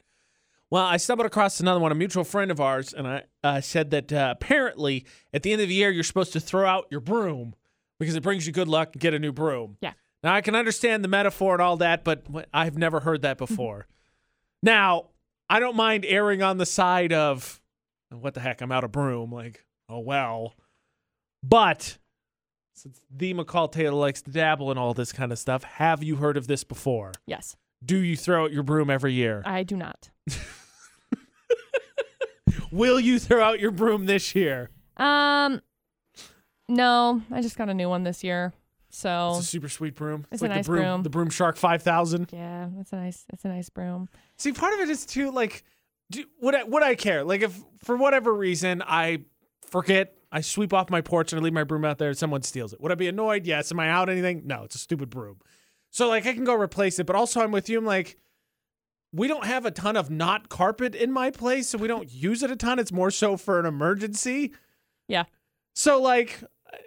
Well, I stumbled across another one, a mutual friend of ours, and I uh, said that uh, apparently at the end of the year you're supposed to throw out your broom because it brings you good luck and get a new broom. Yeah. Now I can understand the metaphor and all that, but I've never heard that before. now I don't mind erring on the side of what the heck, I'm out of broom. Like, oh well. But since the McCall Taylor likes to dabble in all this kind of stuff, have you heard of this before? Yes, Do you throw out your broom every year? I do not. (laughs) Will you throw out your broom this year? Um, no, I just got a new one this year. So It's a super sweet broom. It's like a nice the broom, broom. the Broom Shark 5000. yeah, it's a nice, it's a nice broom. See, part of it is too like, do, would I would I care? Like, if for whatever reason I forget, I sweep off my porch and I leave my broom out there, and someone steals it. Would I be annoyed? Yes. Am I out anything? No. It's a stupid broom. So like, I can go replace it. But also, I'm with you. I'm like, we don't have a ton of not carpet in my place, so we don't use it a ton. It's more so for an emergency. Yeah. So like,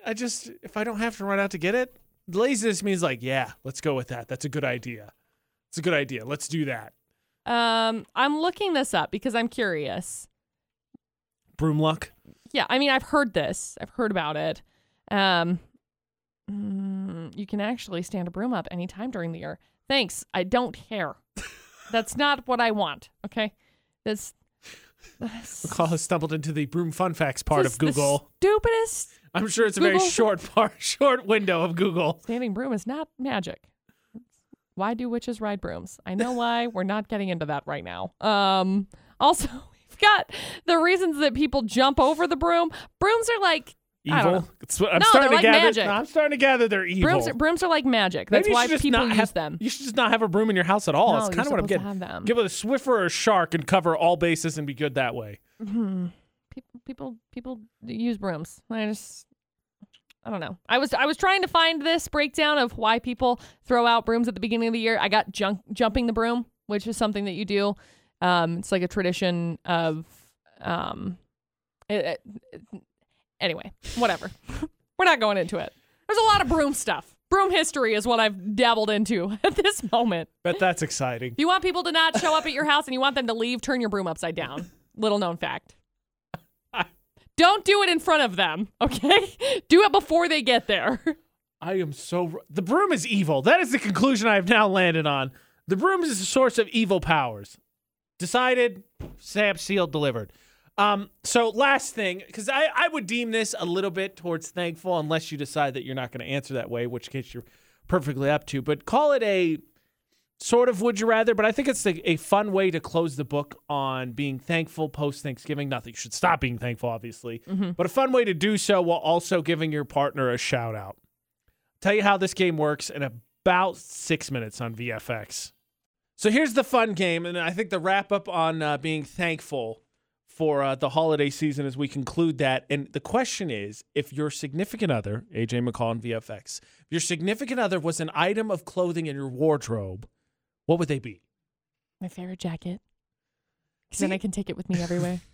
I- just if I don't have to run out to get it, laziness means like, yeah, let's go with that. That's a good idea. It's a good idea. Let's do that. Um, I'm looking this up because I'm curious. Broom luck. Yeah, I mean, I've heard this. I've heard about it. Um, mm, you can actually stand a broom up anytime during the year. Thanks. I don't care. (laughs) That's not what I want. Okay. That's McCall has stumbled into the broom fun facts part of Google. stupidest I'm sure it's a very Google- (laughs) short part, short window of Google. standing broom is not magic. Why do witches ride brooms? I know why. (laughs) We're not getting into that right now. Um, also, (laughs) we've got the reasons that people jump over the broom. Brooms are like Evil. I'm No, starting they're to like gather. magic. I'm starting to gather they're evil. brooms. Are, brooms are like magic. That's why people use have, them. You should just not have a broom in your house at all. No, That's kind of what I'm getting. have them. Get with a Swiffer or a shark and cover all bases and be good that way. Hmm. People, people, people use brooms. I just, I don't know. I was, I was trying to find this breakdown of why people throw out brooms at the beginning of the year. I got junk, jumping the broom, which is something that you do. Um, it's like a tradition of, um, it, it- anyway, whatever. (laughs) We're not going into it. There's a lot of broom stuff. Broom history is what I've dabbled into (laughs) at this moment. But that's exciting. If you want people to not show up at your house and you want them to leave, turn your broom upside down. Little known fact. (laughs) Don't do it in front of them, okay? Do it before they get there. I am so. The broom is evil. That is the conclusion I have now landed on. The broom is a source of evil powers. Decided, stamp, sealed, delivered. Um, so last thing, because I, I would deem this a little bit towards thankful, unless you decide that you're not going to answer that way, which case you're perfectly up to. But call it a sort of would you rather, but I think it's a, a fun way to close the book on being thankful post Thanksgiving. Not that you should stop being thankful, obviously, but a fun way to do so while also giving your partner a shout out. Tell you how this game works in about six minutes on VFX. So here's the fun game, and I think the wrap up on uh, being thankful for uh, the holiday season as we conclude that. And the question is if your significant other, AJ McCall on VFX, if your significant other was an item of clothing in your wardrobe, what would they be? My favorite jacket. Because then I can take it with me everywhere. (laughs)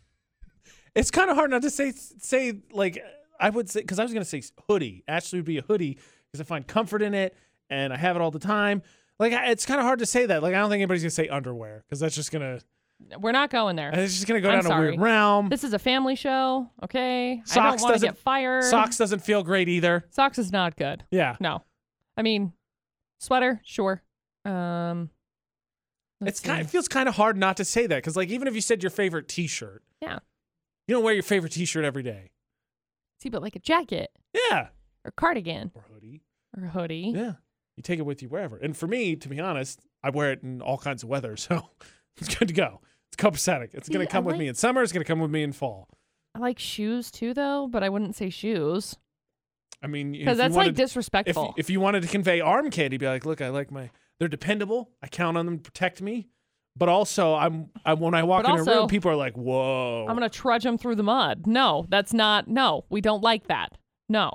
It's kind of hard not to say say like I would say because I was gonna say hoodie. Ashley would be a hoodie because I find comfort in it and I have it all the time. Like it's kind of hard to say that. Like I don't think anybody's gonna say underwear because that's just gonna We're not going there. it's just gonna go I'm down a weird sorry. realm. This is a family show, okay? I don't Socks want to doesn't- get fired. Socks doesn't feel great either. Socks is not good. Yeah, No. I mean, sweater, sure. Um, let's it's kind. see. It feels kind of hard not to say that because like even if you said your favorite T-shirt, Yeah. you don't wear your favorite T-shirt every day. See, but like a jacket Yeah, or cardigan or hoodie. or a hoodie. Yeah, you take it with you wherever. And for me, to be honest, I wear it in all kinds of weather, (laughs) so it's good to go. It's copacetic. It's gonna See, I come with me in summer. It's gonna come with me in fall. I like shoes too, though, but I wouldn't say shoes I mean, if because you that's wanted- like disrespectful. if you wanted to convey arm candy, be like, look, I like my, they're dependable. I count on them to protect me. But also, I'm, I when I walk But in a room, people are like, whoa. I'm gonna trudge them through the mud. No, that's not. No, we don't like that. No.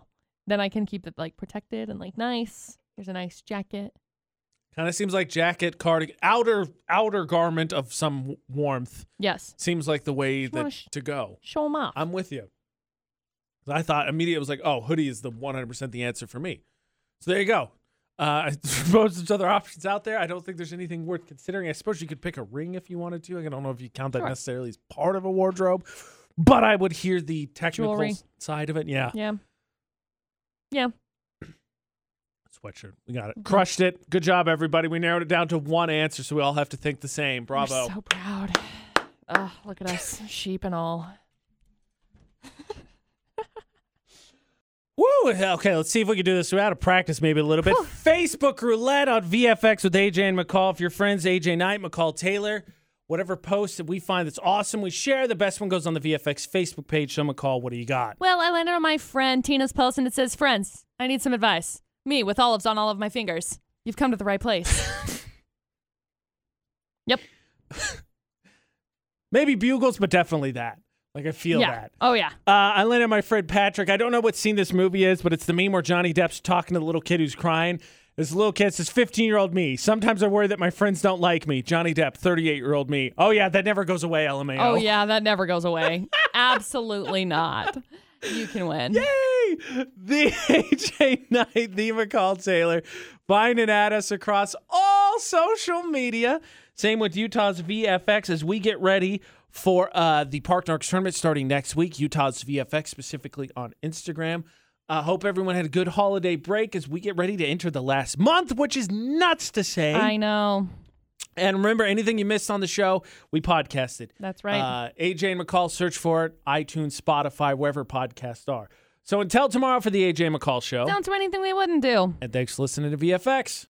Then I can keep it like protected and like nice. Here's a nice jacket. Kind of seems like jacket, cardigan, outer outer garment of some warmth. Yes. Seems like the way that sh- to go. Show them off. I'm with you. I thought immediately it was like, oh, hoodie is the 100% the answer for me. So there you go. Uh, (laughs) I suppose there's other options out there. I don't think there's anything worth considering. I suppose you could pick a ring if you wanted to. I don't know if you count that Sure. necessarily as part of a wardrobe, but I would hear the technical Jewelry. side of it. Yeah. yeah. Yeah. Sweatshirt. We got it. Mhm. Crushed it. Good job, everybody. We narrowed it down to one answer, so we all have to think the same. Bravo. We're so proud. Ugh, look at us, (laughs) sheep and all. Woo! Okay, let's see if we can do this. We're out of practice maybe a little bit. Facebook roulette on VFX with AJ and McCall. If your friends AJ Knight, McCall Taylor, whatever post that we find that's awesome, we share. The best one goes on the VFX Facebook page. So McCall, what do you got? Well, I landed on my friend Tina's post and it says, Friends, I need some advice. Me with olives on all of my fingers. You've come to the right place. (laughs) yep. (laughs) Maybe bugles, but definitely that. Like I feel yeah. that. Oh, yeah. Uh, I landed my friend Patrick. I don't know what scene this movie is, but it's the meme where Johnny Depp's talking to the little kid who's crying. This little kid says, 15 year old me. Sometimes I worry that my friends don't like me. Johnny Depp, 38 year old me. Oh, yeah, that never goes away, LMAO. Oh, yeah. That never goes away. (laughs) Absolutely not. You can win. Yay! (laughs) The AJ Knight, the McCall Taylor. Find and add us across all social media. Same with Utah's VFX as we get ready for uh, the Park Narks tournament starting next week. Utah's VFX, specifically on Instagram. Uh, hope everyone had a good holiday break as we get ready to enter the last month, which is nuts to say. I know. And remember, anything you missed on the show, we podcasted. That's right. Uh, AJ and McCall, search for it, iTunes, Spotify, wherever podcasts are. So until tomorrow for the AJ McCall Show. Don't do anything we wouldn't do. And thanks for listening to VFX.